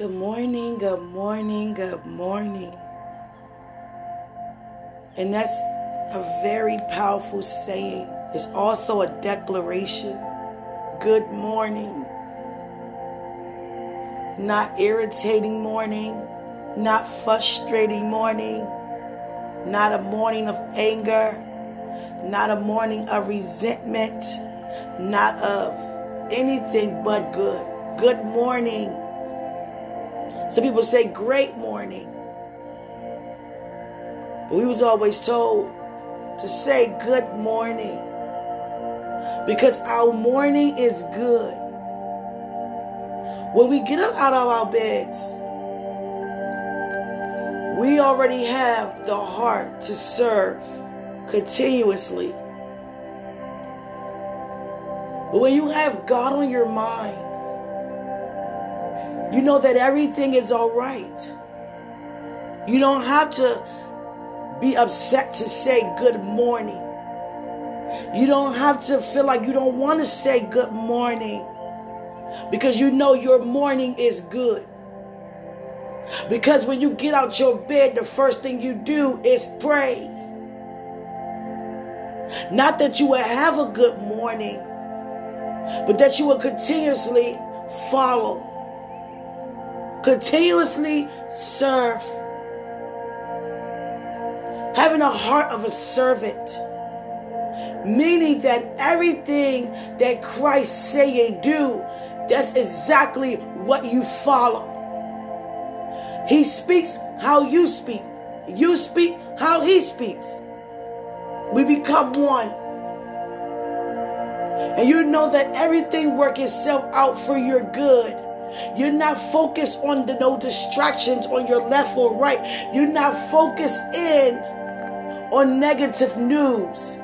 Good morning, good morning, good morning. And that's a very powerful saying. It's also a declaration. Good morning. Not irritating morning, not frustrating morning, not a morning of anger, not a morning of resentment, not of anything but good. Good morning. Some people say great morning. But we was always told to say good morning. Because our morning is good. When we get up out of our beds, we already have the heart to serve continuously. But when you have God on your mind, you know that everything is all right. You don't have to be upset to say good morning. You don't have to feel like you don't want to say good morning because you know your morning is good. Because when you get out your bed, the first thing you do is pray. Not that you will have a good morning, but that you will continuously follow continuously serve. Having a heart of a servant. Meaning that everything that Christ say and do, that's exactly what you follow. He speaks how you speak. You speak how he speaks. We become one. And you know that everything works itself out for your good. You're not focused on the no distractions on your left or right. You're not focused in on negative news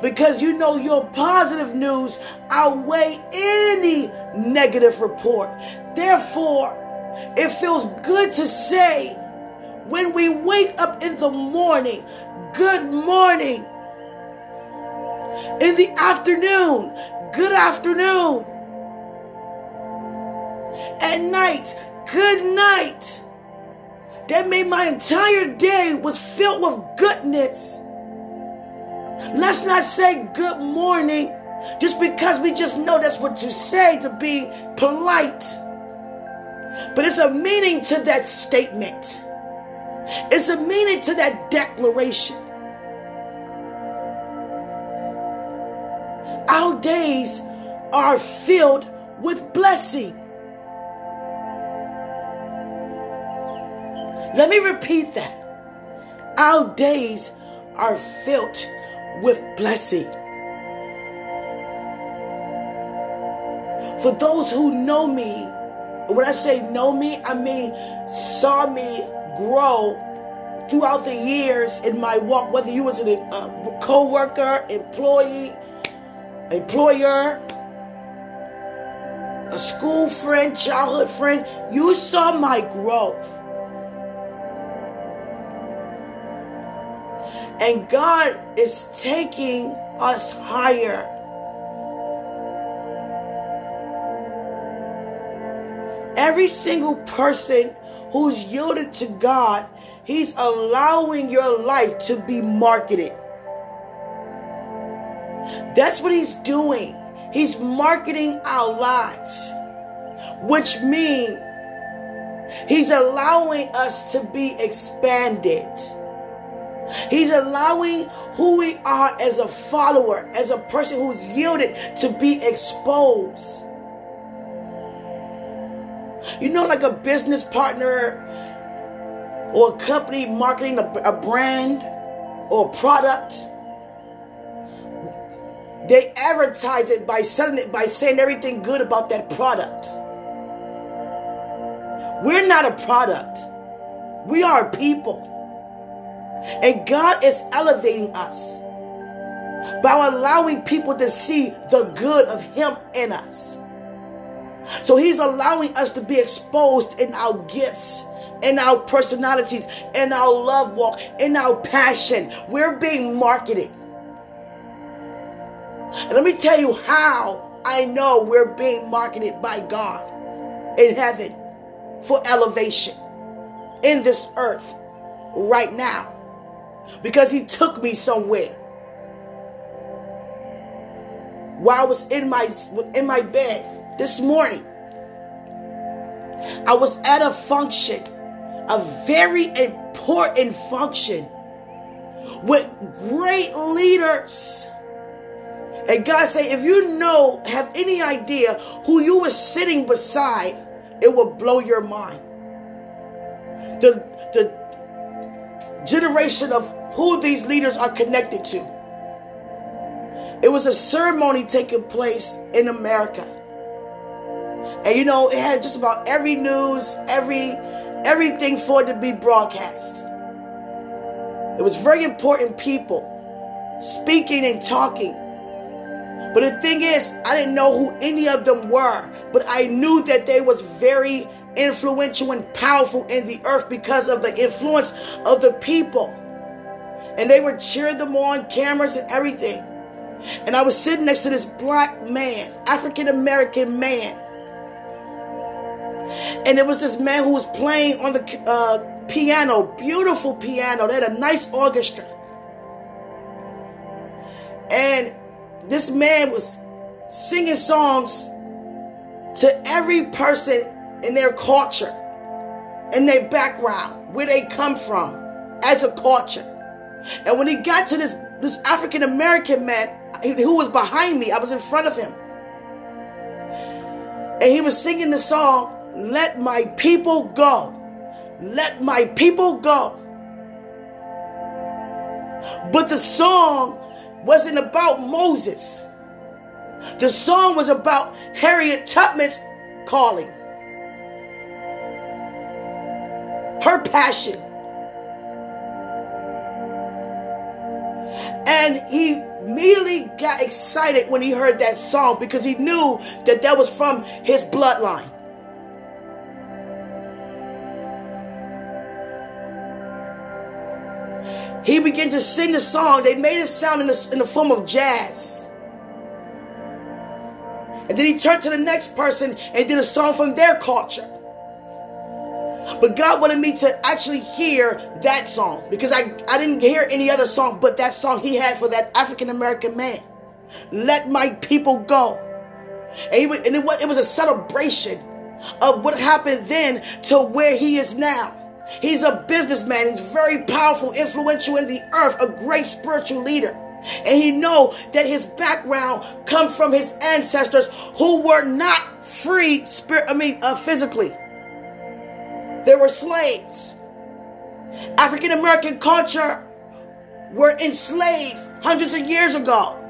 because you know your positive news outweigh any negative report. Therefore, it feels good to say when we wake up in the morning, good morning. In the afternoon, good afternoon at night, good night. That made my entire day was filled with goodness. Let's not say good morning just because we just know that's what you say to be polite. But it's a meaning to that statement. It's a meaning to that declaration. Our days are filled with blessing. Let me repeat that. Our days are filled with blessing. For those who know me, when I say know me, I mean saw me grow throughout the years in my walk, whether you was a uh, co-worker, employee, employer, a school friend, childhood friend, you saw my growth. And God is taking us higher. Every single person who's yielded to God, He's allowing your life to be marketed. That's what He's doing. He's marketing our lives, which means He's allowing us to be expanded. He's allowing who we are as a follower, as a person who's yielded to be exposed. You know, like a business partner or a company marketing a, a brand or a product. They advertise it by selling it by saying everything good about that product. We're not a product. We are people. And God is elevating us by allowing people to see the good of Him in us. So He's allowing us to be exposed in our gifts, in our personalities, in our love walk, in our passion. We're being marketed. And let me tell you how I know we're being marketed by God in heaven. for elevation in this earth right now because he took me somewhere. While I was in my in my bed this morning, I was at a function, a very important function with great leaders. And God say, if you know, have any idea who you were sitting beside, it will blow your mind. The the generation of who these leaders are connected to. It was a ceremony taking place in America. And you know, it had just about every news, every everything for it to be broadcast. It was very important people speaking and talking. But the thing is, I didn't know who any of them were, but I knew that they was very influential and powerful in the earth because of the influence of the people. And they were cheering them on cameras and everything. And I was sitting next to this black man, African American man. And it was this man who was playing on the uh, piano, beautiful piano. They had a nice orchestra. And this man was singing songs to every person in their culture, in their background, where they come from as a culture. And when he got to this, this African American man who was behind me, I was in front of him. And he was singing the song, Let My People Go. Let My People Go. But the song wasn't about Moses. The song was about Harriet Tubman's calling. Her passion. And he immediately got excited when he heard that song because he knew that that was from his bloodline. He began to sing the song. They made it sound in the, in the form of jazz. And then he turned to the next person and did a song from their culture. But God wanted me to actually hear that song because I, I didn't hear any other song but that song he had for that African American man. Let my people go. And, he, and it, was, it was a celebration of what happened then to where he is now. He's a businessman. He's very powerful, influential in the earth, a great spiritual leader. And he know that his background comes from his ancestors who were not free spirit I mean uh, physically. There were slaves. African American culture were enslaved hundreds of years ago.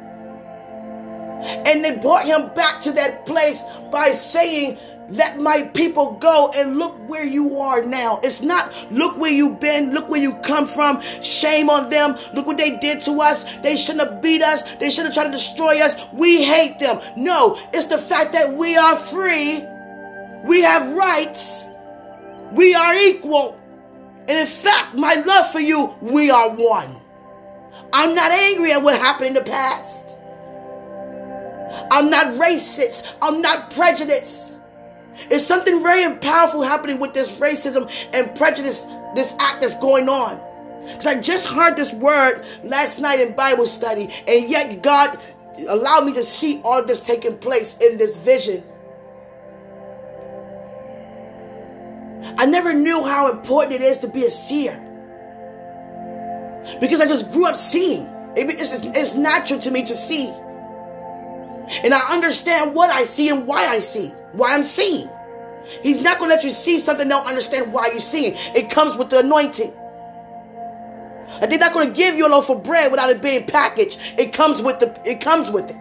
And they brought him back to that place by saying, Let my people go and look where you are now. It's not look where you've been, look where you come from. Shame on them. Look what they did to us. They shouldn't have beat us, they shouldn't have tried to destroy us. We hate them. No, it's the fact that we are free, we have rights we are equal. And in fact, my love for you, we are one. I'm not angry at what happened in the past. I'm not racist. I'm not prejudiced. It's something very powerful happening with this racism and prejudice, this act that's going on. Because I just heard this word last night in Bible study, and yet God allowed me to see all this taking place in this vision. I never knew how important it is to be a seer. Because I just grew up seeing. It's, it's natural to me to see. And I understand what I see and why I see, why I'm seeing. He's not going to let you see something, don't understand why you're seeing. It comes with the anointing. And they're not going to give you a loaf of bread without it being packaged. It comes with the it comes with it.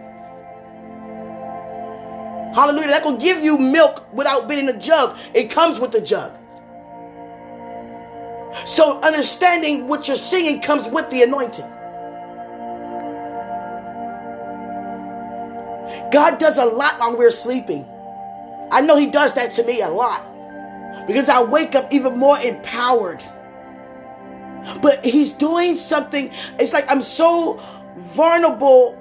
Hallelujah. Going to give you milk without being a jug. It comes with the jug. So understanding what you're singing comes with the anointing. God does a lot while we're sleeping. I know He does that to me a lot because I wake up even more empowered. But He's doing something, it's like I'm so vulnerable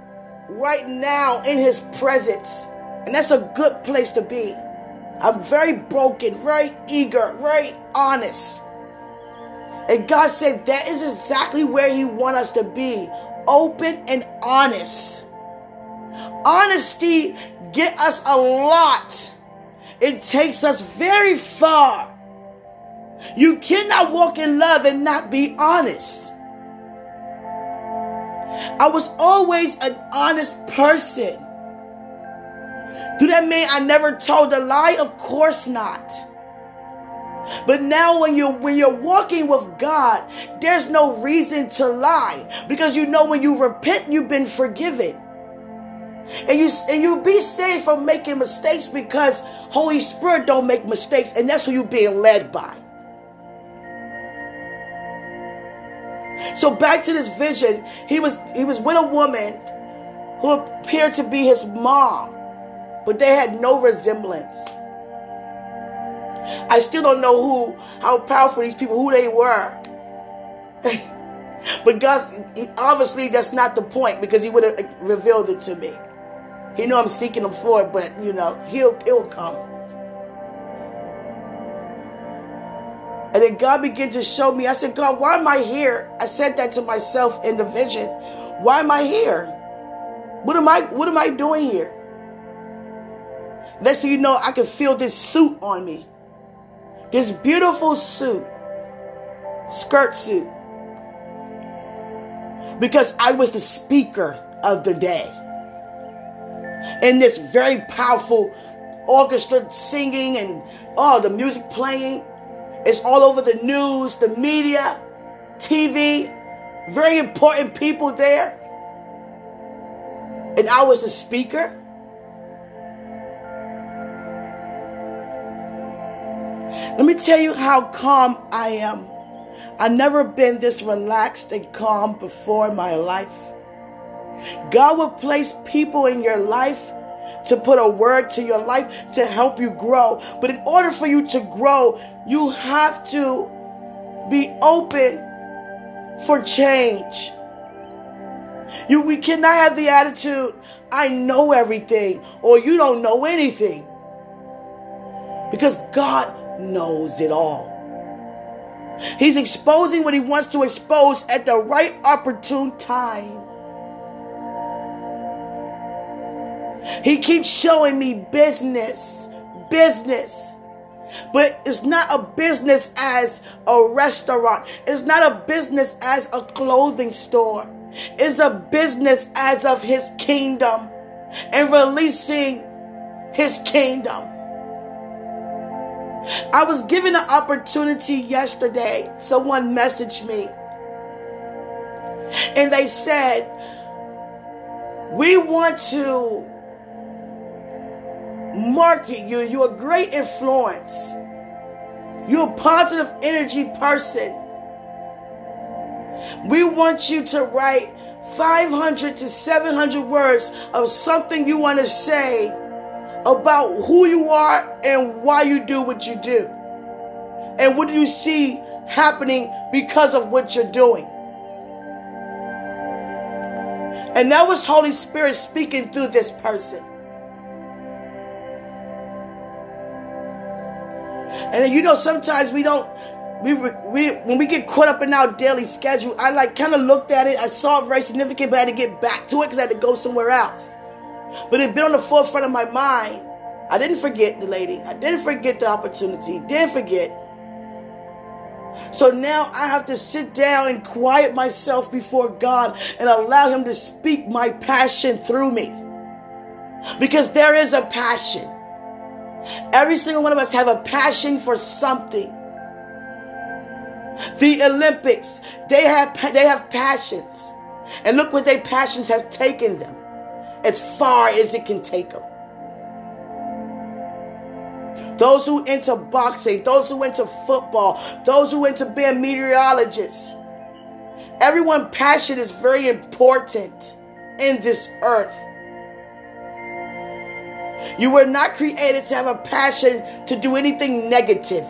right now in His presence, and that's a good place to be. I'm very broken, very eager, very honest. And God said that is exactly where He wants us to be open and honest. Honesty get us a lot. It takes us very far. You cannot walk in love and not be honest. I was always an honest person. Do that mean I never told a lie? Of course not. But now when you when you're walking with God, there's no reason to lie because you know when you repent you've been forgiven. And you and you be saved from making mistakes because Holy Spirit don't make mistakes and that's who you're being led by. So back to this vision, he was he was with a woman who appeared to be his mom, but they had no resemblance. I still don't know who, how powerful these people, who they were. but God, obviously, that's not the point because He would have revealed it to me. He know I'm seeking Him for it, but you know, He'll He'll come. And then God began to show me. I said, God, why am I here? I said that to myself in the vision. Why am I here? What am I what am I doing here? Next thing you know, I can feel this suit on me. This beautiful suit, skirt suit. Because I was the speaker of the day. In this very powerful orchestra singing and all oh, the music playing. It's all over the news, the media, TV, very important people there. And I was the speaker. Let me tell you how calm I am. I've never been this relaxed and calm before in my life. God will place people in your life to put a word to your life to help you grow. But in order for you to grow, you have to be open for change. You we cannot have the attitude, I know everything, or you don't know anything. Because God knows it all. He's exposing what he wants to expose at the right opportune time. He keeps showing me business, business. But it's not a business as a restaurant. It's not a business as a clothing store. It's a business as of his kingdom and releasing his kingdom. I was given an opportunity yesterday. Someone messaged me and they said, We want to market you. You're a great influence. You're a positive energy person. We want you to write 500 to 700 words of something you want to say about who you are and why you do what you do. And what do you see happening because of what you're doing? And that was Holy Spirit speaking through this person. And you know sometimes we don't we we when we get caught up in our daily schedule, I like kind of looked at it. I saw it very significant, but I had to get back to it because I had to go somewhere else. But it's been on the forefront of my mind. I didn't forget the lady. I didn't forget the opportunity. Didn't forget. So now I have to sit down and quiet myself before God and allow Him to speak my passion through me. Because there is a passion. Every single one of us have a passion for something. The Olympics, they have they have passions. And look what their passions have taken them. As far as it can take them. Those who into boxing, those who into football, those who into being meteorologists. Everyone passion is very important in this earth. You were not created to have a passion to do anything negative.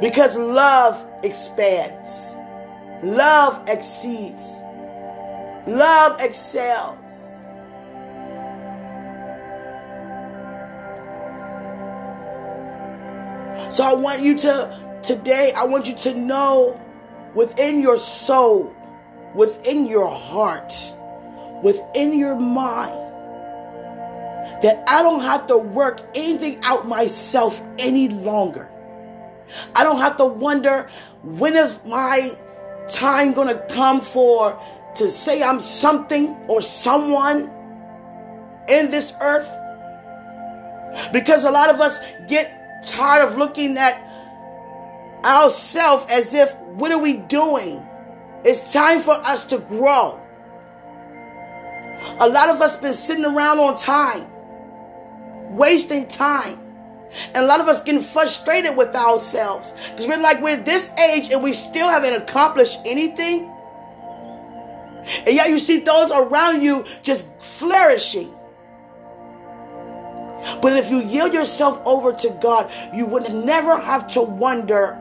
Because love expands, love exceeds, Love excels. So I want you to, today, I want you to know within your soul, within your heart, within your mind, that I don't have to work anything out myself any longer. I don't have to wonder when is my time going to come for to say I'm something or someone in this earth. Because a lot of us get tired of looking at ourselves as if, what are we doing? It's time for us to grow. A lot of us been sitting around on time, wasting time. And a lot of us getting frustrated with ourselves. Because we're like, we're this age and we still haven't accomplished anything. And yet you see those around you just flourishing. But if you yield yourself over to God, you would never have to wonder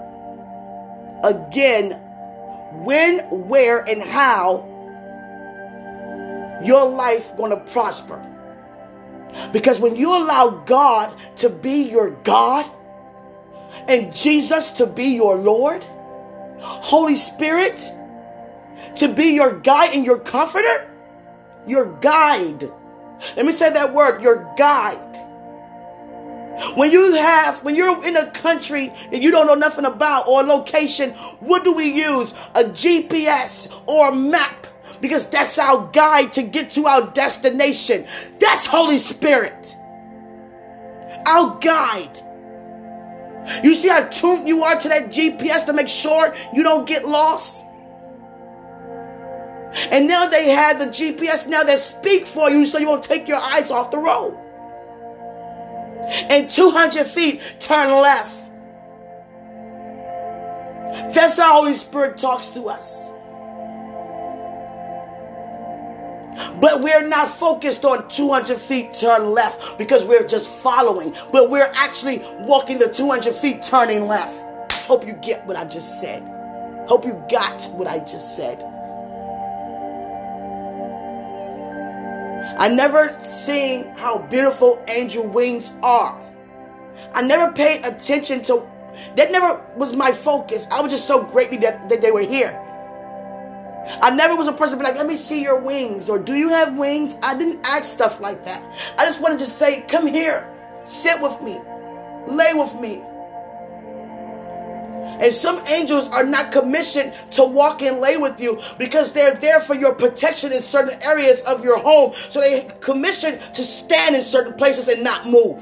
again when, where, and how your life going to prosper. Because when you allow God to be your God and Jesus to be your Lord, Holy Spirit to be your guide and your comforter, your guide. Let me say that word, your guide. When you have, when you're in a country that you don't know nothing about or a location, what do we use? A GPS or a map because that's our guide to get to our destination. That's Holy Spirit. Our guide. You see how tuned you are to that GPS to make sure you don't get lost? And now they have the GPS now that speak for you so you won't take your eyes off the road. And 200 feet, turn left. That's how Holy Spirit talks to us. But we're not focused on 200 feet turn left because we're just following. But we're actually walking the 200 feet turning left. Hope you get what I just said. Hope you got what I just said. I never seen how beautiful angel wings are. I never paid attention to that never was my focus. I was just so grateful that, that they were here. I never was a person to be like, let me see your wings or do you have wings? I didn't ask stuff like that. I just wanted to say, come here, sit with me, lay with me. And some angels are not commissioned to walk and lay with you because they're there for your protection in certain areas of your home. So they commissioned to stand in certain places and not move.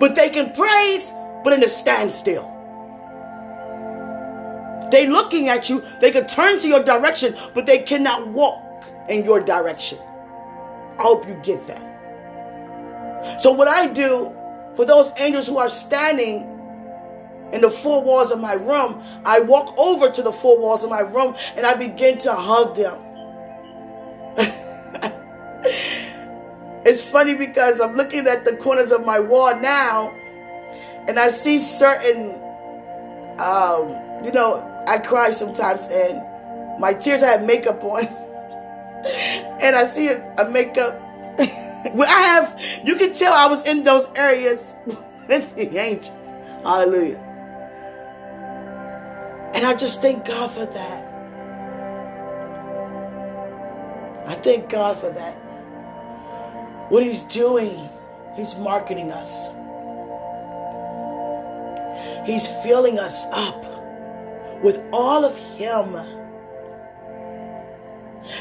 But they can praise, but in a standstill. They looking at you, they can turn to your direction, but they cannot walk in your direction. I hope you get that. So what I do for those angels who are standing in the four walls of my room, I walk over to the four walls of my room and I begin to hug them. it's funny because I'm looking at the corners of my wall now and I see certain, um, you know, I cry sometimes and my tears I have makeup on. and I see a, makeup. well, I have, you can tell I was in those areas with the angels. Hallelujah. And I just thank God for that. I thank God for that. What He's doing, He's marketing us, He's filling us up with all of Him.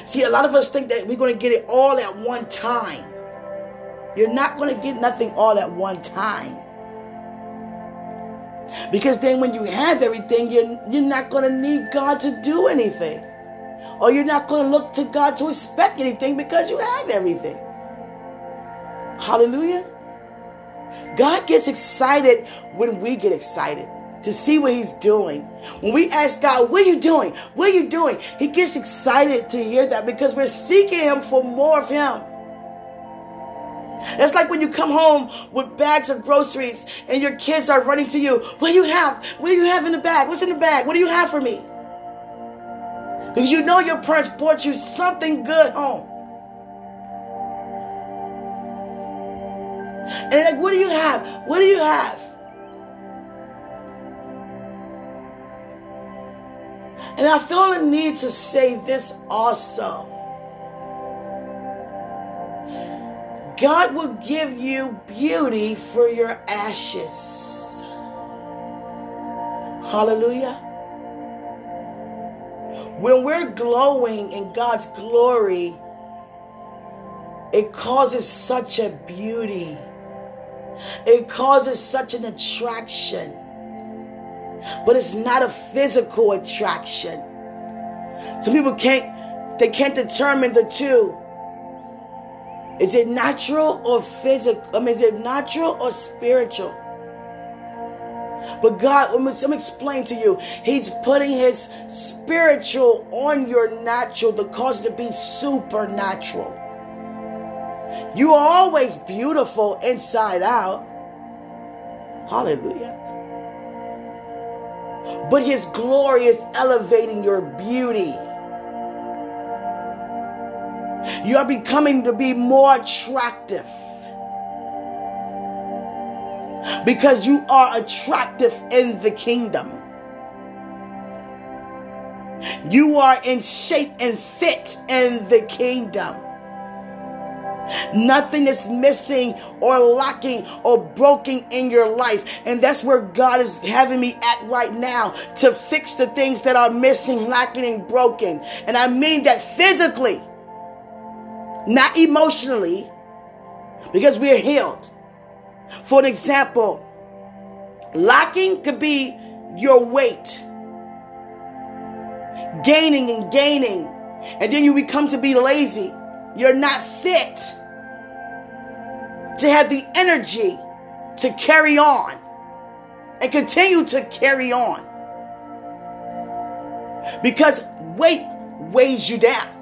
See, a lot of us think that we're going to get it all at one time. You're not going to get nothing all at one time. Because then when you have everything, you're, you're not going to need God to do anything. Or you're not going to look to God to expect anything because you have everything. Hallelujah. God gets excited when we get excited to see what he's doing. When we ask God, what are you doing? What are you doing? He gets excited to hear that because we're seeking him for more of him. It's like when you come home with bags of groceries and your kids are running to you. What do you have? What do you have in the bag? What's in the bag? What do you have for me? Because you know your parents bought you something good home. And like, what do you have? What do you have? And I feel the need to say this also. God will give you beauty for your ashes. Hallelujah. When we're glowing in God's glory, it causes such a beauty. It causes such an attraction. But it's not a physical attraction. Some people can't they can't determine the two. Is it natural or physical? I mean, is it natural or spiritual? But God, let me, explain to you. He's putting His spiritual on your natural to cause to be supernatural. You are always beautiful inside out. Hallelujah. But His glory is elevating your beauty. You are becoming to be more attractive. Because you are attractive in the kingdom. You are in shape and fit in the kingdom. Nothing is missing or lacking or broken in your life. And that's where God is having me at right now to fix the things that are missing, lacking, and broken. And I mean that physically not emotionally, because we're healed. For an example, lacking could be your weight, gaining and gaining, and then you become to be lazy. You're not fit to have the energy to carry on and continue to carry on because weight weighs you down.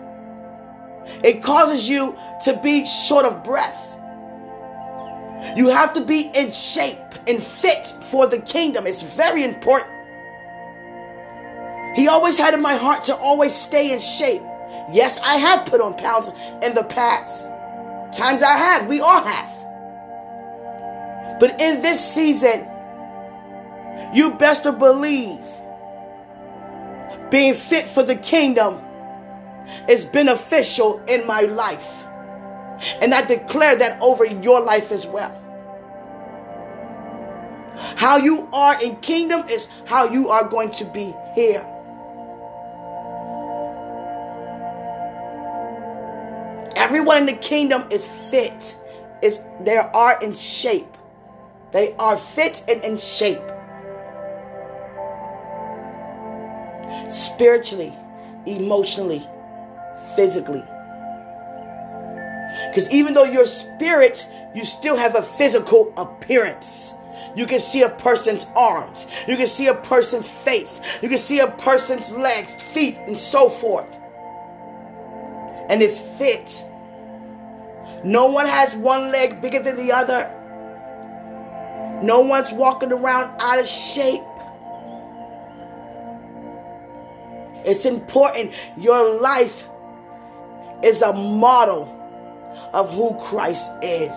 It causes you to be short of breath. You have to be in shape and fit for the kingdom. It's very important. He always had in my heart to always stay in shape. Yes, I have put on pounds in the past. Times I have. We all have. But in this season, you best to believe being fit for the kingdom is beneficial in my life. And I declare that over your life as well. How you are in kingdom is how you are going to be here. Everyone in the kingdom is fit. Is they are in shape. They are fit and in shape. Spiritually, emotionally, physically. Because even though your spirit, you still have a physical appearance. You can see a person's arms. You can see a person's face. You can see a person's legs, feet, and so forth. And it's fit. No one has one leg bigger than the other. No one's walking around out of shape. It's important. Your life is a model of who Christ is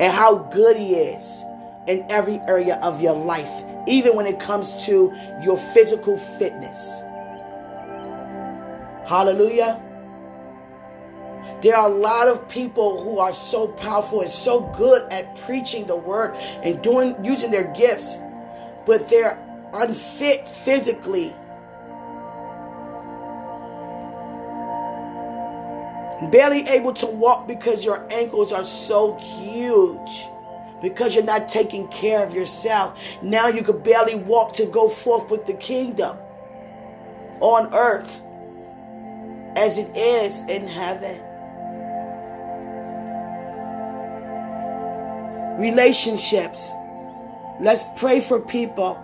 and how good He is in every area of your life, even when it comes to your physical fitness. Hallelujah. There are a lot of people who are so powerful and so good at preaching the word and doing using their gifts, but they're unfit physically barely able to walk because your ankles are so huge because you're not taking care of yourself. Now you can barely walk to go forth with the kingdom on earth as it is in heaven. Relationships. Let's pray for people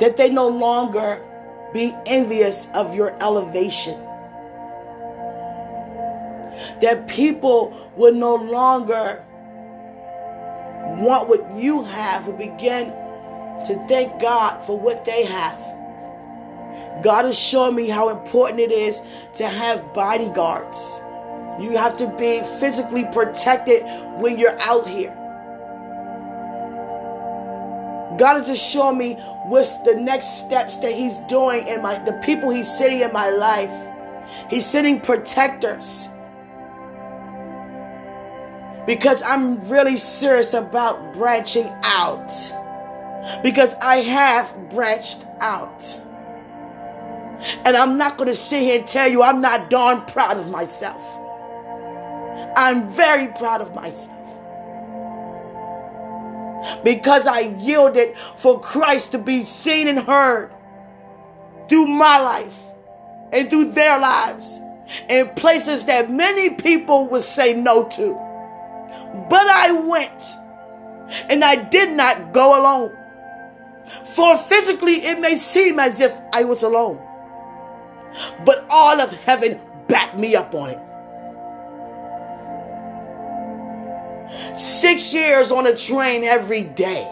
that they no longer be envious of your elevation that people will no longer want what you have, will begin to thank God for what they have. God has shown me how important it is to have bodyguards. You have to be physically protected when you're out here. God is just showing me what's the next steps that He's doing in my the people He's sending in my life. He's sending protectors. Because I'm really serious about branching out. Because I have branched out. And I'm not going to sit here and tell you I'm not darn proud of myself. I'm very proud of myself. Because I yielded for Christ to be seen and heard through my life and through their lives in places that many people would say no to. But I went and I did not go alone. For physically, it may seem as if I was alone. But all of heaven backed me up on it. Six years on a train every day.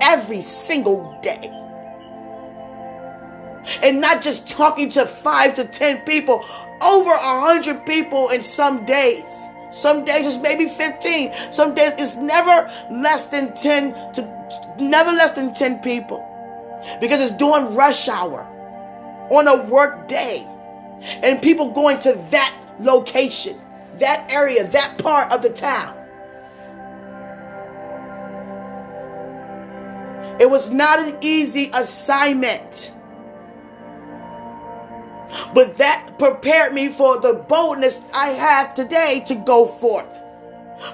Every single day. And not just talking to five to ten people, over a hundred people in some days. Some days it's maybe 15. Some days it's never less than 10 to never less than 10 people. Because it's during rush hour on a work day. And people going to that location, that area, that part of the town. It was not an easy assignment. But that prepared me for the boldness I have today to go forth.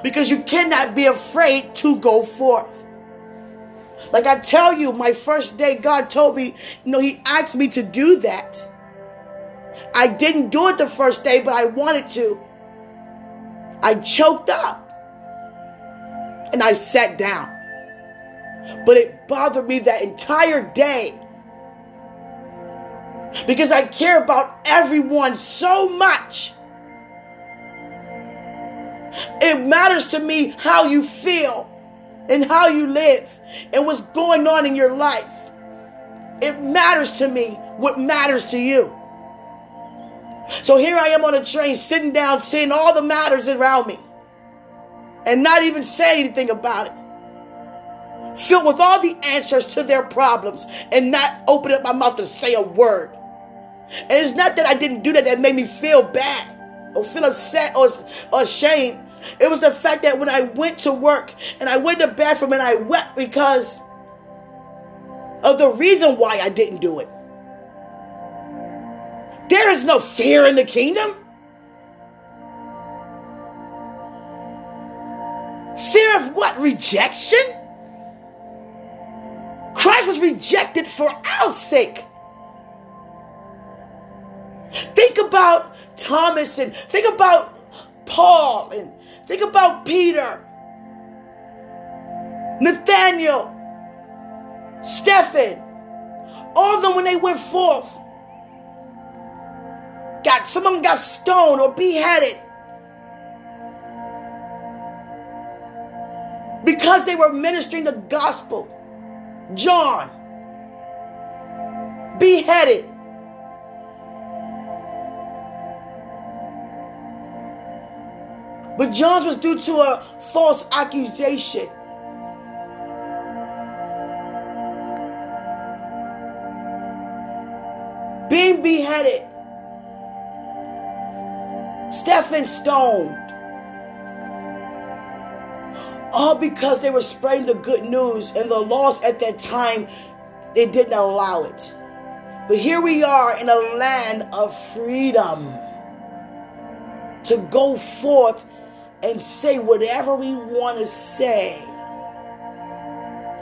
Because you cannot be afraid to go forth. Like I tell you, my first day, God told me, you know, He asked me to do that. I didn't do it the first day, but I wanted to. I choked up and I sat down. But it bothered me that entire day because I care about everyone so much. It matters to me how you feel and how you live and what's going on in your life. It matters to me what matters to you. So here I am on a train sitting down, seeing all the matters around me and not even say anything about it. Filled with all the answers to their problems and not open up my mouth to say a word. And it's not that I didn't do that that made me feel bad or feel upset or, or ashamed. It was the fact that when I went to work and I went to the bathroom and I wept because of the reason why I didn't do it. There is no fear in the kingdom. Fear of what? Rejection? Christ was rejected for our sake. Think about Thomas and think about Paul and think about Peter, Nathaniel, Stephen. All of them when they went forth. Got some of them got stoned or beheaded. Because they were ministering the gospel. John beheaded. But John's was due to a false accusation. Being beheaded. Stephen stoned. All because they were spreading the good news and the laws at that time, they didn't allow it. But here we are in a land of freedom to go forth and say whatever we want to say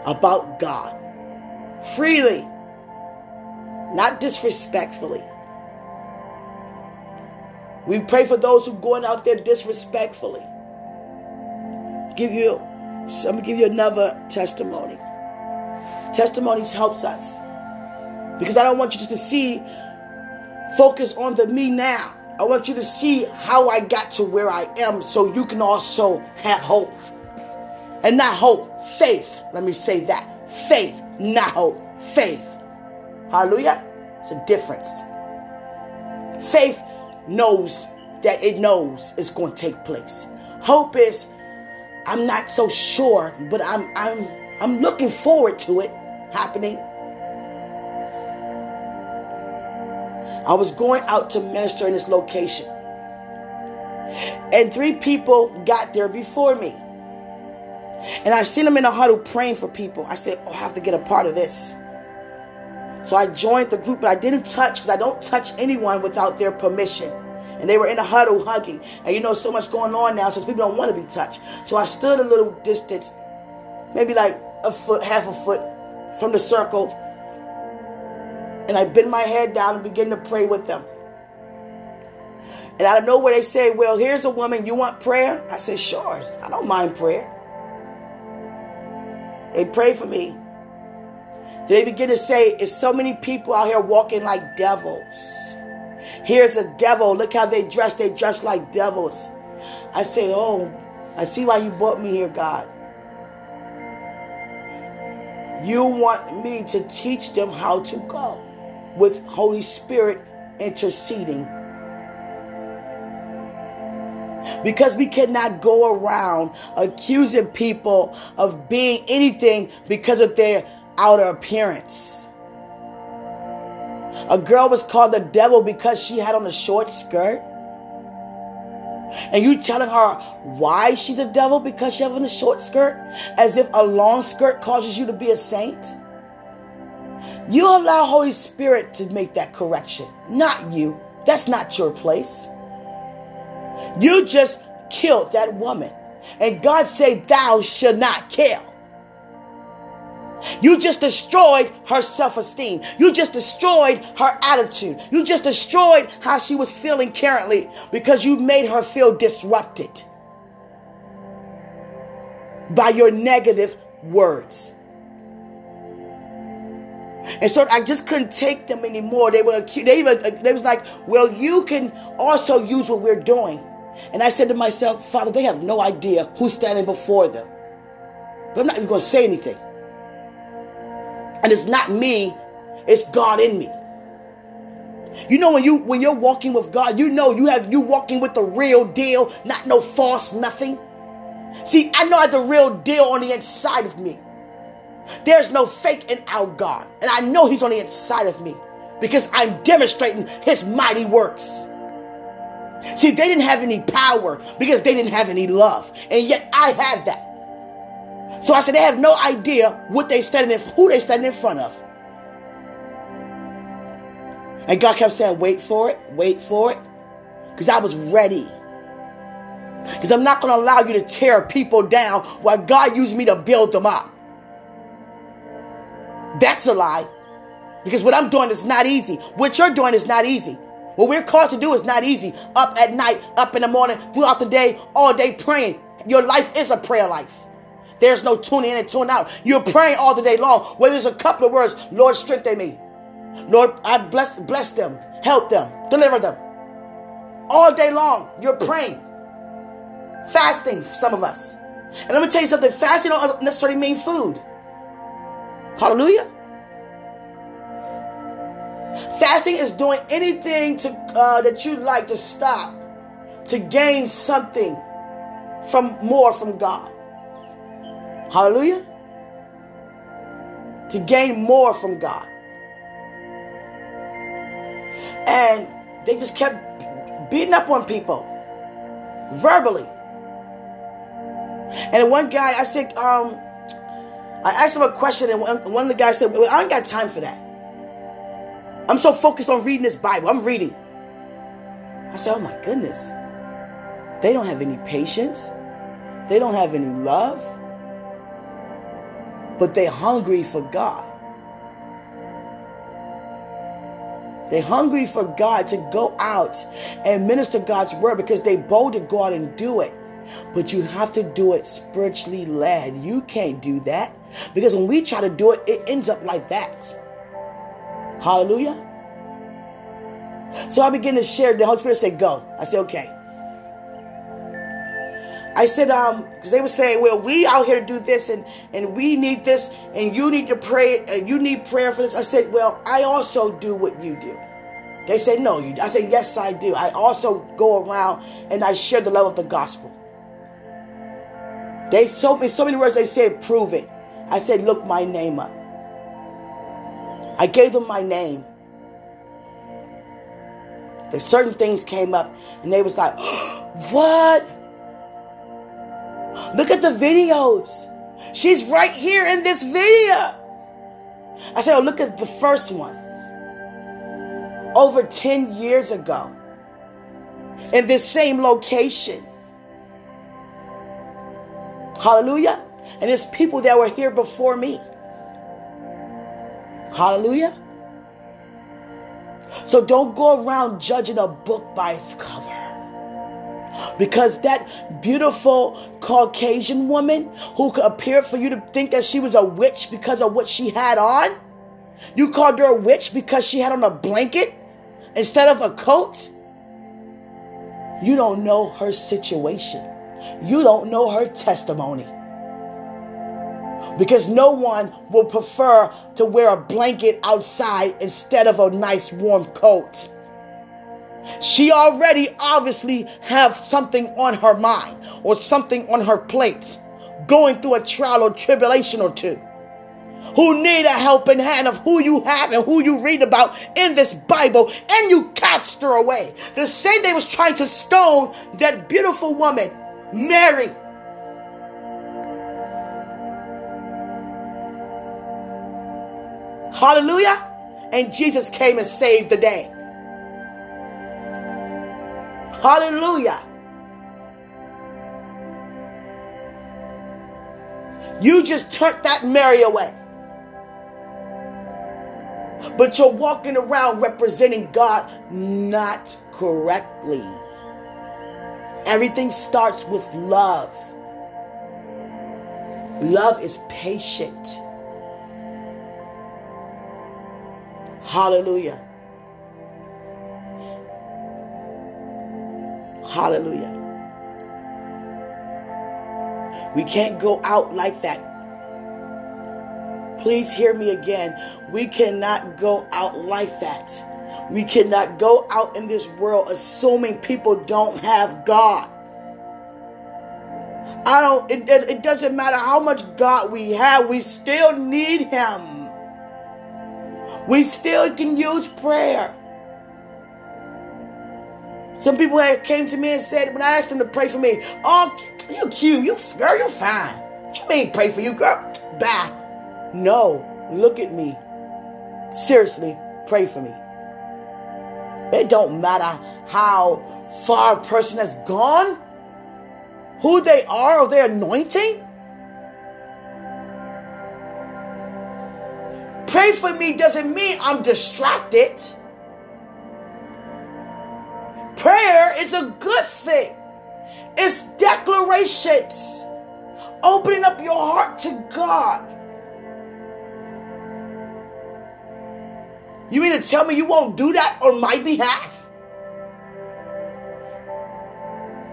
about God freely, not disrespectfully. We pray for those who going out there disrespectfully. Give you, I'm gonna give you another testimony. Testimonies helps us because I don't want you just to see, focus on the me now. I want you to see how I got to where I am so you can also have hope. And not hope, faith. Let me say that. Faith, not hope. Faith. Hallelujah. It's a difference. Faith knows that it knows it's going to take place. Hope is I'm not so sure, but I'm I'm I'm looking forward to it happening. I was going out to minister in this location. And three people got there before me. And I seen them in a huddle praying for people. I said, Oh, I have to get a part of this. So I joined the group, but I didn't touch because I don't touch anyone without their permission. And they were in a huddle hugging. And you know, so much going on now, so people don't want to be touched. So I stood a little distance, maybe like a foot, half a foot from the circle. And I bend my head down and begin to pray with them. And out of nowhere, they say, Well, here's a woman, you want prayer? I said, Sure, I don't mind prayer. They pray for me. They begin to say, It's so many people out here walking like devils. Here's a devil. Look how they dress. They dress like devils. I say, Oh, I see why you brought me here, God. You want me to teach them how to go with Holy Spirit interceding. Because we cannot go around accusing people of being anything because of their outer appearance. A girl was called the devil because she had on a short skirt. And you telling her why she's a devil because she has on a short skirt? As if a long skirt causes you to be a saint? You allow Holy Spirit to make that correction, not you. That's not your place. You just killed that woman. And God said, Thou shalt not kill. You just destroyed her self esteem. You just destroyed her attitude. You just destroyed how she was feeling currently because you made her feel disrupted by your negative words. And so I just couldn't take them anymore. They were they even they was like, well, you can also use what we're doing. And I said to myself, Father, they have no idea who's standing before them. But I'm not even going to say anything. And it's not me, it's God in me. You know when you when you're walking with God, you know you have you walking with the real deal, not no false nothing. See, I know I have the real deal on the inside of me. There's no fake in our God. And I know He's on the inside of me because I'm demonstrating His mighty works. See, they didn't have any power because they didn't have any love. And yet I have that. So I said, they have no idea what they standing in, who they standing in front of. And God kept saying, wait for it, wait for it. Because I was ready. Because I'm not going to allow you to tear people down while God used me to build them up. That's a lie. Because what I'm doing is not easy. What you're doing is not easy. What we're called to do is not easy. Up at night, up in the morning, throughout the day, all day praying. Your life is a prayer life. There's no tuning in and tuning out. You're praying all the day long. Whether it's a couple of words, Lord, strengthen me. Lord, I bless bless them, help them, deliver them. All day long, you're praying. Fasting, some of us. And let me tell you something, fasting don't necessarily mean food. Hallelujah. Fasting is doing anything to uh, that you like to stop to gain something from more from God. Hallelujah. To gain more from God. And they just kept beating up on people verbally. And one guy, I said, um, I asked him a question, and one of the guys said, well, I ain't got time for that. I'm so focused on reading this Bible. I'm reading. I said, oh my goodness. They don't have any patience. They don't have any love but they're hungry for God. They're hungry for God to go out and minister God's word because they bold to go out and do it. But you have to do it spiritually led. You can't do that because when we try to do it, it ends up like that. Hallelujah. So I begin to share. The Holy Spirit said, Go. I said, Okay. I said, um, because they were saying, well, we out here to do this and and we need this and you need to pray and you need prayer for this. I said, well, I also do what you do. They said, no, you. I said, yes, I do. I also go around and I share the love of the gospel. They told me so many words. They said, prove it. I said, look my name up. I gave them my name. There's certain things came up and they was like, what? Look at the videos. She's right here in this video. I said, oh, look at the first one. Over 10 years ago. In this same location. Hallelujah. And there's people that were here before me. Hallelujah. So don't go around judging a book by its cover. Because that beautiful Caucasian woman who appeared for you to think that she was a witch because of what she had on, you called her a witch because she had on a blanket instead of a coat. You don't know her situation. You don't know her testimony because no one will prefer to wear a blanket outside instead of a nice warm coat. She already obviously have something on her mind or something on her plate, going through a trial or tribulation or two. Who need a helping hand of who you have and who you read about in this Bible, and you cast her away. The same they was trying to stone that beautiful woman, Mary. Hallelujah. And Jesus came and saved the day. Hallelujah. You just turned that Mary away. But you're walking around representing God not correctly. Everything starts with love. Love is patient. Hallelujah. Hallelujah. We can't go out like that. Please hear me again. We cannot go out like that. We cannot go out in this world assuming people don't have God. I don't, it, it, doesn't matter how much God we have, we still need Him. We still can use prayer. Some people came to me and said, when I asked them to pray for me, oh, you cute, you girl, you're fine. What you mean pray for you, girl? Bye. No, look at me. Seriously, pray for me. It don't matter how far a person has gone, who they are or their anointing. Pray for me doesn't mean I'm distracted. Prayer is a good thing. It's declarations. Opening up your heart to God. You mean to tell me you won't do that on my behalf?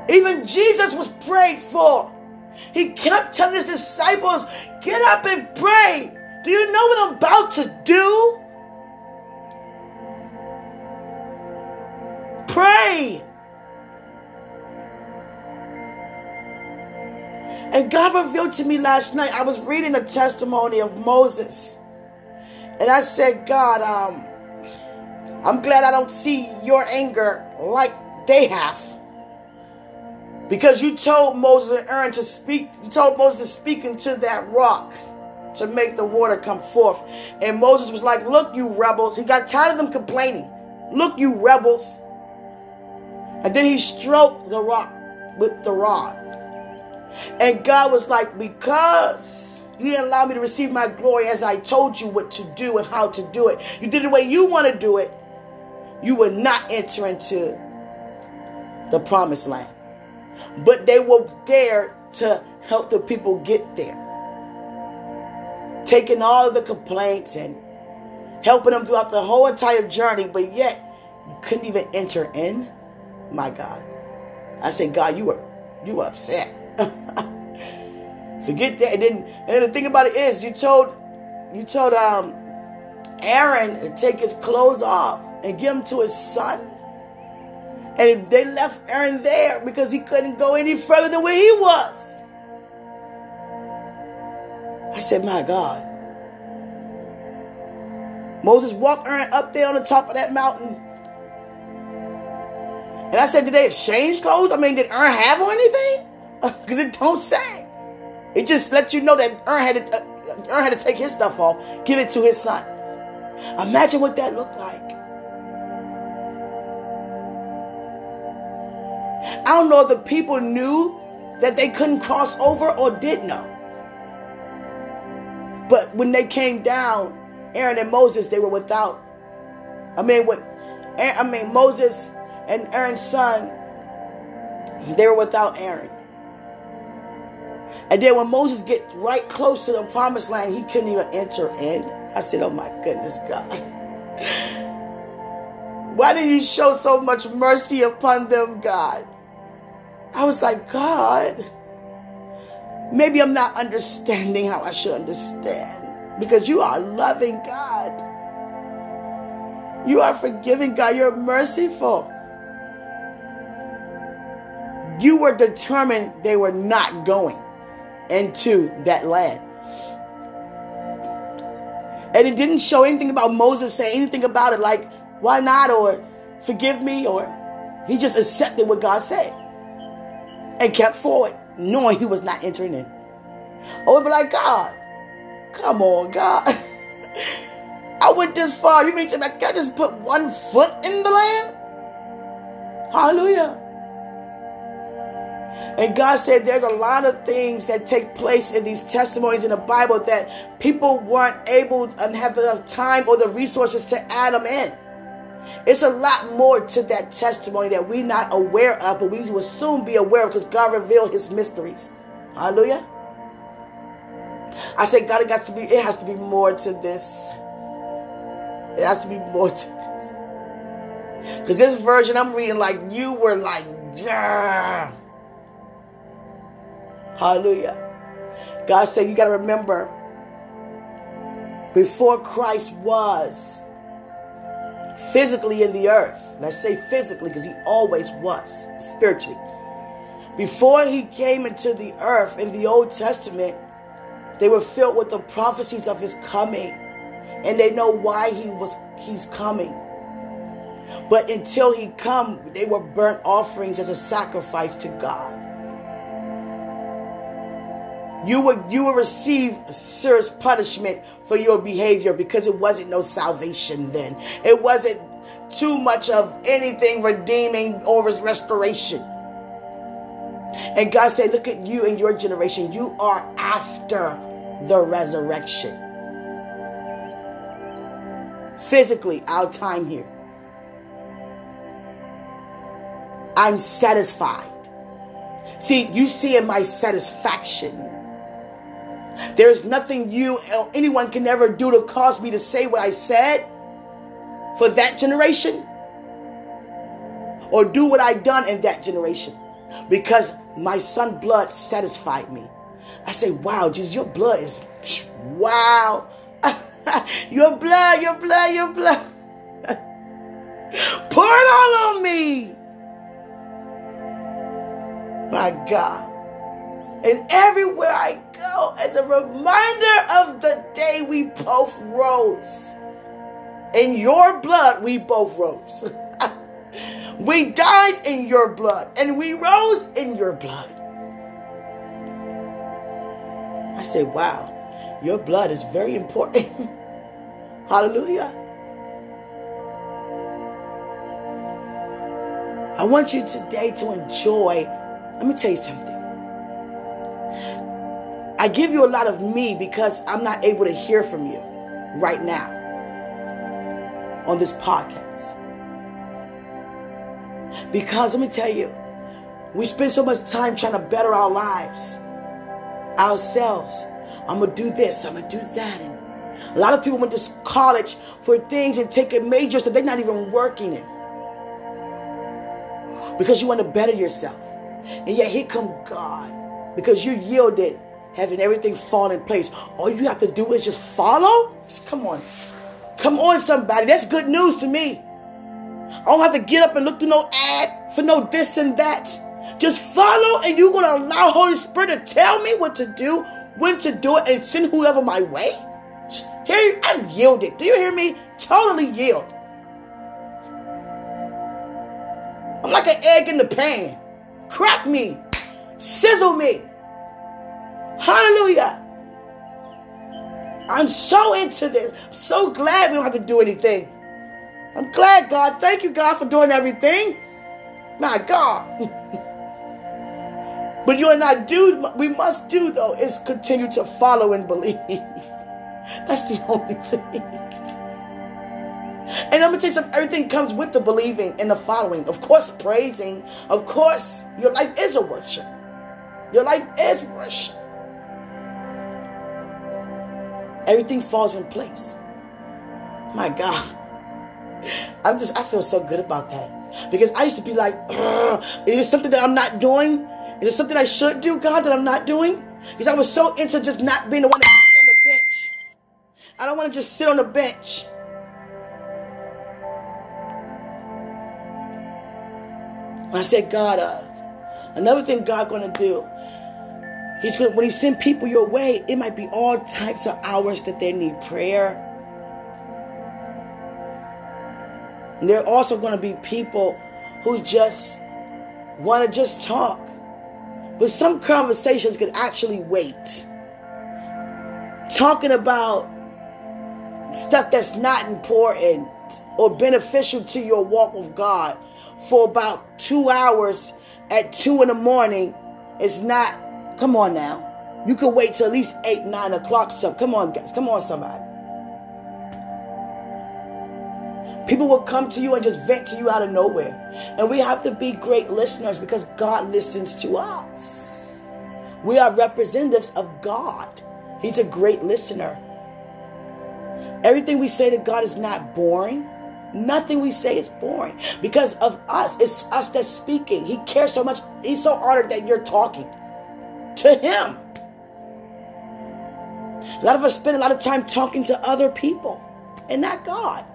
Even Jesus was prayed for. He kept telling his disciples, get up and pray. Do you know what I'm about to do? Pray. And God revealed to me last night, I was reading a testimony of Moses. And I said, God, um, I'm glad I don't see your anger like they have. Because you told Moses and Aaron to speak, you told Moses to speak into that rock to make the water come forth. And Moses was like, Look, you rebels. He got tired of them complaining. Look, you rebels. And then he stroked the rock with the rod. And God was like, Because you didn't allow me to receive my glory as I told you what to do and how to do it, you did it the way you want to do it, you would not enter into the promised land. But they were there to help the people get there taking all the complaints and helping them throughout the whole entire journey, but yet couldn't even enter in. My God. I said, God, you were you were upset. Forget that. And then and the thing about it is you told you told um Aaron to take his clothes off and give them to his son. And they left Aaron there because he couldn't go any further than where he was. I said, My God. Moses walked Aaron up there on the top of that mountain. And I said, Did they exchange clothes? I mean, did Aaron have anything? Because it don't say. It just lets you know that Aaron had, to, uh, Aaron had to take his stuff off, give it to his son. Imagine what that looked like. I don't know if the people knew that they couldn't cross over or did know. But when they came down, Aaron and Moses, they were without. I mean, what? I mean, Moses and Aaron's son, they were without Aaron. And then when Moses gets right close to the promised land, he couldn't even enter in. I said, Oh my goodness, God. Why did you show so much mercy upon them, God? I was like, God, maybe I'm not understanding how I should understand because you are loving God. You are forgiving God. You're merciful. You were determined they were not going into that land. And it didn't show anything about Moses saying anything about it, like, why not? Or forgive me. Or he just accepted what God said and kept forward, knowing he was not entering in. I would be like, God, come on, God. I went this far. You mean to me, can I just put one foot in the land? Hallelujah. And God said there's a lot of things that take place in these testimonies in the Bible that people weren't able and have the time or the resources to add them in. It's a lot more to that testimony that we're not aware of, but we will soon be aware of because God revealed his mysteries. Hallelujah. I say God it got to be it has to be more to this. It has to be more to this. Because this version I'm reading like you were like, yeah. Hallelujah. God said you got to remember before Christ was physically in the earth. Let's say physically because he always was spiritually. Before he came into the earth in the Old Testament, they were filled with the prophecies of his coming. And they know why he was he's coming. But until he come, they were burnt offerings as a sacrifice to God. You would you will receive serious punishment for your behavior because it wasn't no salvation then. It wasn't too much of anything redeeming or restoration. And God said, Look at you and your generation. You are after the resurrection. Physically, our time here. I'm satisfied. See, you see in my satisfaction there's nothing you or anyone can ever do to cause me to say what I said for that generation or do what I done in that generation because my son blood satisfied me. I say, wow, Jesus, your blood is wow. your blood, your blood, your blood. Pour it all on me. My God. And everywhere I go, as a reminder of the day we both rose. In your blood, we both rose. we died in your blood, and we rose in your blood. I say, wow, your blood is very important. Hallelujah. I want you today to enjoy. Let me tell you something. I give you a lot of me because I'm not able to hear from you right now on this podcast. Because let me tell you, we spend so much time trying to better our lives, ourselves. I'm going to do this, I'm going to do that. And a lot of people went to college for things and taking majors that they're not even working in. Because you want to better yourself. And yet here come God. Because you yielded having everything fall in place. All you have to do is just follow. Just come on. Come on, somebody. That's good news to me. I don't have to get up and look through no ad for no this and that. Just follow, and you're going to allow Holy Spirit to tell me what to do when to do it and send whoever my way. Here, I'm yielded. Do you hear me? Totally yield. I'm like an egg in the pan. Crack me. Sizzle me. Hallelujah. I'm so into this. I'm so glad we don't have to do anything. I'm glad, God. Thank you, God, for doing everything. My God. but you and I do, we must do, though, is continue to follow and believe. That's the only thing. And I'm gonna tell you something, everything comes with the believing and the following. Of course, praising. Of course, your life is a worship. Your life is worship. Everything falls in place. My God. I'm just, I feel so good about that. Because I used to be like, is it something that I'm not doing? Is it something I should do, God, that I'm not doing? Because I was so into just not being the one that on the bench. I don't want to just sit on the bench. I said, God, uh, another thing God gonna do He's going when he send people your way, it might be all types of hours that they need prayer. And there are also going to be people who just want to just talk. But some conversations can actually wait. Talking about stuff that's not important or beneficial to your walk with God for about two hours at two in the morning is not Come on now. You could wait till at least 8, 9 o'clock. So come on, guys. Come on, somebody. People will come to you and just vent to you out of nowhere. And we have to be great listeners because God listens to us. We are representatives of God. He's a great listener. Everything we say to God is not boring. Nothing we say is boring because of us. It's us that's speaking. He cares so much. He's so honored that you're talking to Him. A lot of us spend a lot of time talking to other people and not God.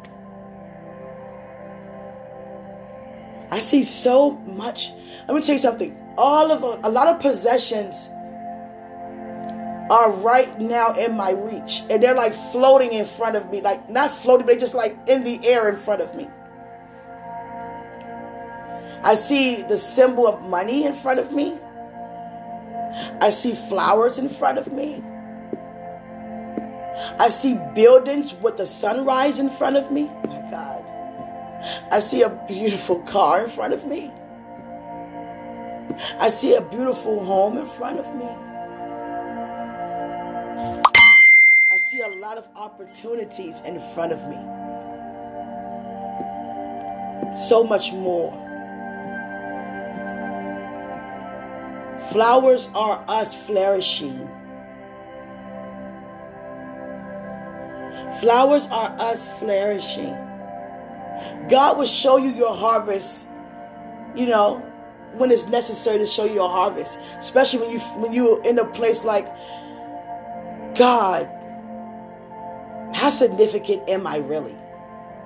I see so much. Let me tell you something. All of a, lot of possessions are right now in my reach, and they're like floating in front of me. Like not floating, but just like in the air in front of me. I see the symbol of money in front of me. I see flowers in front of me. I see buildings with the sunrise in front of me. My God. I see a beautiful car in front of me. I see a beautiful home in front of me. I see a lot of opportunities in front of me. So much more. Flowers are us flourishing. Flowers are us flourishing. God will show you your harvest, you know, when it's necessary to show you a harvest. Especially when you when you're in a place like God, how significant am I really?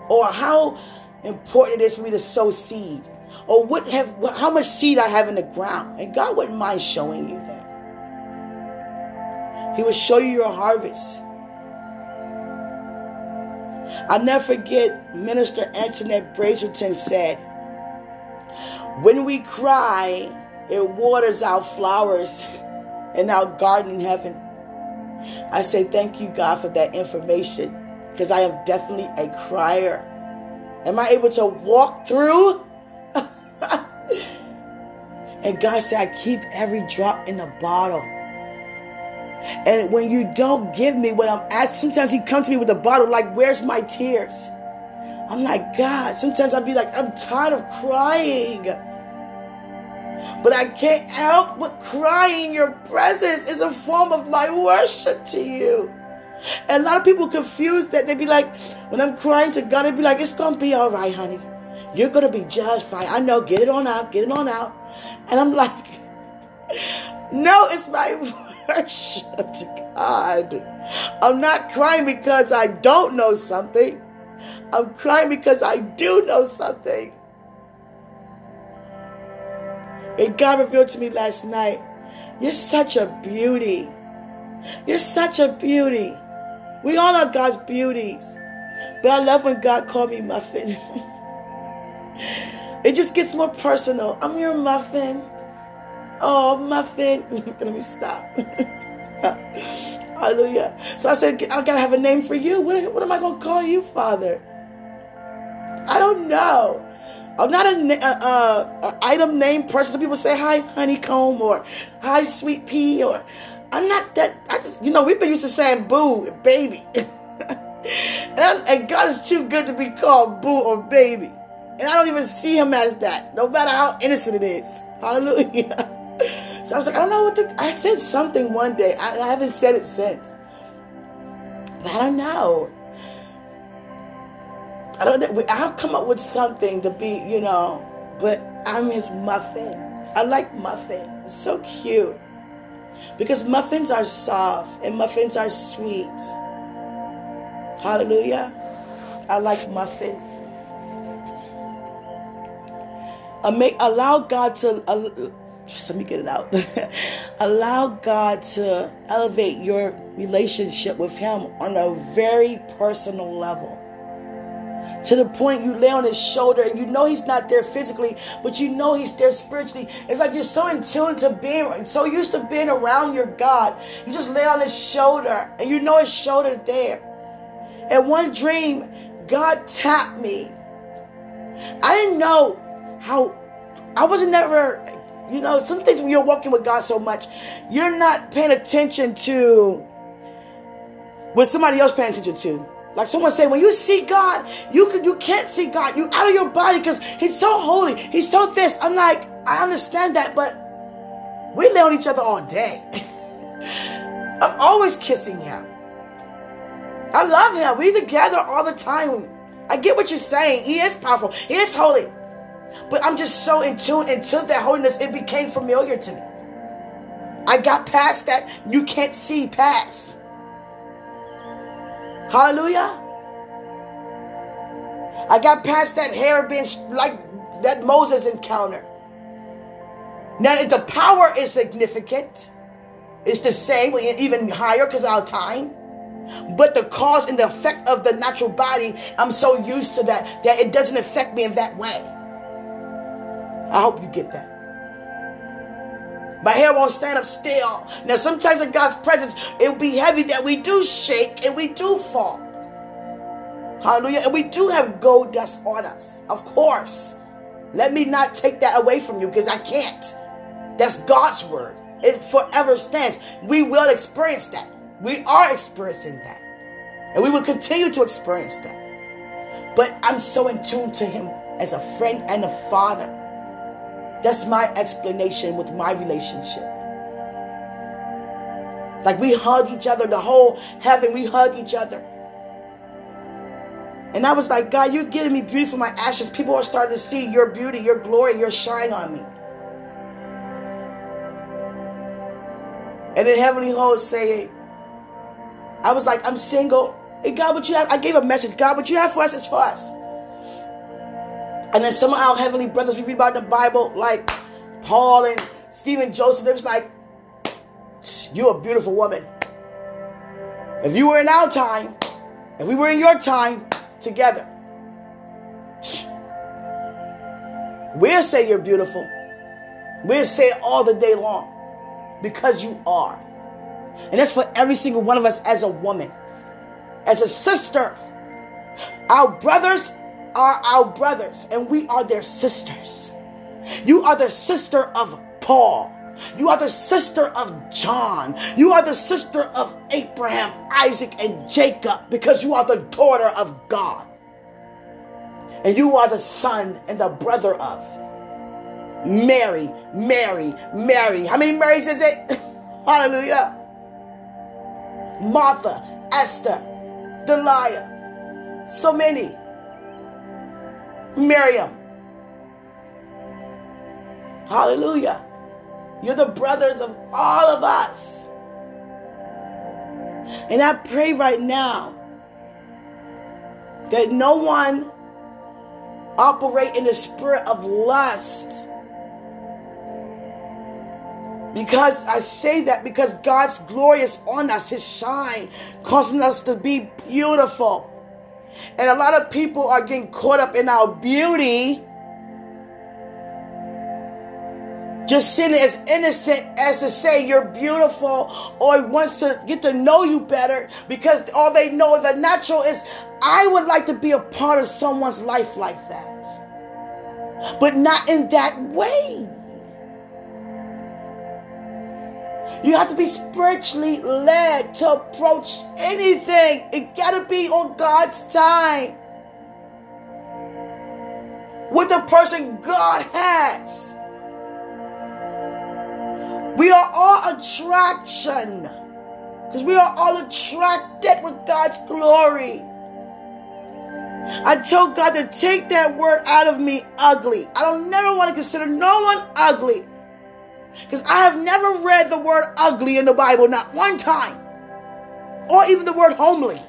Or how important it is for me to sow seed or what have how much seed I have in the ground. And God wouldn't mind showing you that. He will show you your harvest. I'll never forget Minister Antoinette Brazelton said, When we cry, it waters our flowers in our garden in heaven. I say thank you, God, for that information because I am definitely a crier. Am I able to walk through and God said, I keep every drop in the bottle. And when you don't give me what I'm asking, sometimes He comes to me with a bottle, like, Where's my tears? I'm like, God, sometimes I'll be like, I'm tired of crying. But I can't help but crying. Your presence is a form of my worship to you. And a lot of people confuse that. They'd be like, when I'm crying to God, they'd be like, it's going to be all right, honey. You're going to be judged fine. I know. Get it on out. Get it on out. And I'm like, no, it's my worship to God. I'm not crying because I don't know something. I'm crying because I do know something. And God revealed to me last night, you're such a beauty. You're such a beauty. We all are God's beauties. But I love when God called me muffin. it just gets more personal. I'm your muffin. Oh, muffin. Let me stop. Hallelujah. So I said, I gotta have a name for you. What, what am I gonna call you, Father? I don't know. I'm not a, a, a, item name person. Some people say hi honeycomb or hi sweet pea or I'm not that. I just you know we've been used to saying boo baby, and, and God is too good to be called boo or baby, and I don't even see Him as that. No matter how innocent it is. Hallelujah. So I was like, I don't know what to. I said something one day. I, I haven't said it since. But I don't know. I don't know. I'll come up with something to be, you know, but I'm his muffin. I like muffin. It's so cute. Because muffins are soft and muffins are sweet. Hallelujah. I like muffin. I make allow God to uh, let me get it out. allow God to elevate your relationship with Him on a very personal level to the point you lay on his shoulder and you know he's not there physically, but you know he's there spiritually. It's like you're so in tune to being, so used to being around your God. You just lay on his shoulder and you know his shoulder there. And one dream, God tapped me. I didn't know how, I wasn't never, you know, some things when you're walking with God so much, you're not paying attention to what somebody else paying attention to. Like someone said, when you see God, you can you can't see God. You out of your body because He's so holy. He's so this. I'm like, I understand that, but we lay on each other all day. I'm always kissing Him. I love Him. We together all the time. I get what you're saying. He is powerful. He is holy. But I'm just so in tune until that holiness, it became familiar to me. I got past that you can't see past. Hallelujah. I got past that hair being like that Moses encounter. Now, the power is significant. It's the same, even higher because our time. But the cause and the effect of the natural body, I'm so used to that that it doesn't affect me in that way. I hope you get that. My hair won't stand up still. Now, sometimes in God's presence, it'll be heavy that we do shake and we do fall. Hallelujah. And we do have gold dust on us, of course. Let me not take that away from you because I can't. That's God's word. It forever stands. We will experience that. We are experiencing that. And we will continue to experience that. But I'm so in tune to Him as a friend and a father. That's my explanation with my relationship. Like we hug each other, the whole heaven, we hug each other. And I was like, God, you're giving me beauty for my ashes. People are starting to see your beauty, your glory, your shine on me. And then Heavenly Host saying, I was like, I'm single. God, what you have? I gave a message. God, what you have for us is for us. And then some of our heavenly brothers we read about in the Bible, like Paul and Stephen Joseph, they was like, You're a beautiful woman. If you were in our time, if we were in your time together, we'll say you're beautiful. We'll say it all the day long because you are. And that's for every single one of us as a woman, as a sister. Our brothers are our brothers and we are their sisters. You are the sister of Paul. You are the sister of John. You are the sister of Abraham, Isaac, and Jacob because you are the daughter of God. And you are the son and the brother of Mary, Mary, Mary. How many Marys is it? Hallelujah. Martha, Esther, Delilah. So many. Miriam. Hallelujah. You're the brothers of all of us. And I pray right now that no one operate in the spirit of lust. Because I say that because God's glory is on us, His shine, causing us to be beautiful. And a lot of people are getting caught up in our beauty, just seeing as innocent as to say you're beautiful or wants to get to know you better because all they know the natural is I would like to be a part of someone's life like that. But not in that way. You have to be spiritually led to approach anything. It got to be on God's time. With the person God has. We are all attraction. Because we are all attracted with God's glory. I told God to take that word out of me, ugly. I don't never want to consider no one ugly. Because I have never read the word ugly in the Bible, not one time. Or even the word homely.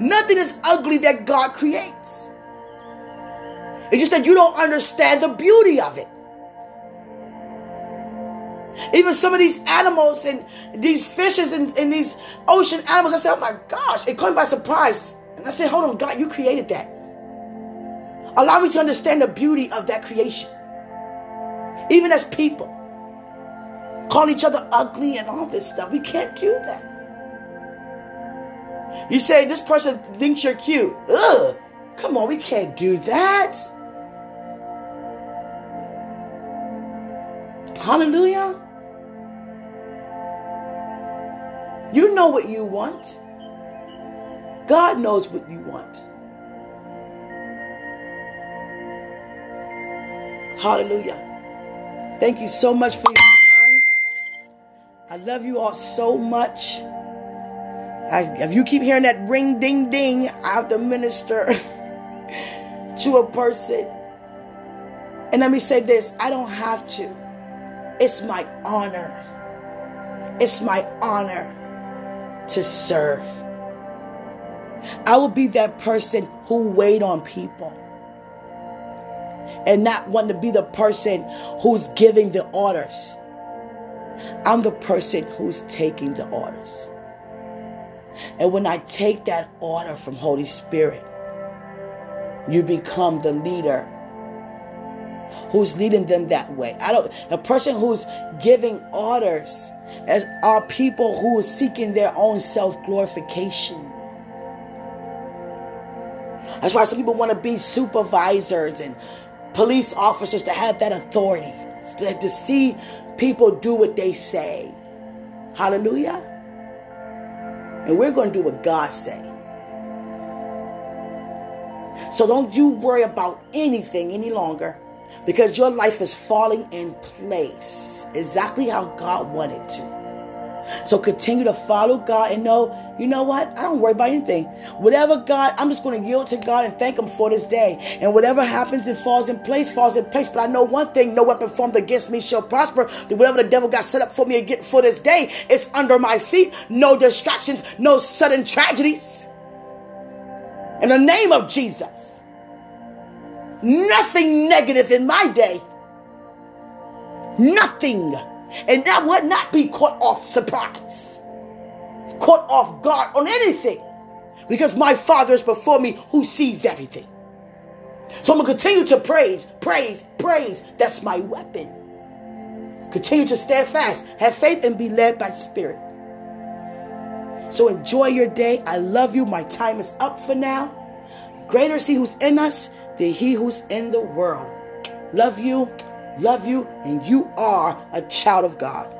Nothing is ugly that God creates. It's just that you don't understand the beauty of it. Even some of these animals and these fishes and, and these ocean animals, I said, oh my gosh, it caught me by surprise. And I said, hold on, God, you created that. Allow me to understand the beauty of that creation even as people. Call each other ugly and all this stuff. We can't do that. You say this person thinks you're cute. Ugh. Come on, we can't do that. Hallelujah. You know what you want. God knows what you want. Hallelujah. Thank you so much for your time. I love you all so much. I, if you keep hearing that ring ding ding, I have to minister to a person. And let me say this I don't have to. It's my honor. It's my honor to serve. I will be that person who wait on people and not want to be the person who's giving the orders. I'm the person who's taking the orders. And when I take that order from Holy Spirit, you become the leader who's leading them that way. I don't the person who's giving orders as are people who are seeking their own self-glorification. That's why some people want to be supervisors and police officers to have that authority, to, to see people do what they say. Hallelujah. And we're going to do what God say. So don't you worry about anything any longer because your life is falling in place exactly how God wanted to. So continue to follow God and know, you know what? I don't worry about anything. Whatever God, I'm just going to yield to God and thank Him for this day. And whatever happens and falls in place, falls in place. But I know one thing no weapon formed against me shall prosper. Whatever the devil got set up for me for this day, it's under my feet. No distractions, no sudden tragedies. In the name of Jesus. Nothing negative in my day. Nothing and that would not be caught off surprise, caught off guard on anything, because my Father is before me who sees everything. So I'm going to continue to praise, praise, praise. That's my weapon. Continue to stand fast, have faith, and be led by Spirit. So enjoy your day. I love you. My time is up for now. Greater is He who's in us than He who's in the world. Love you love you, and you are a child of God.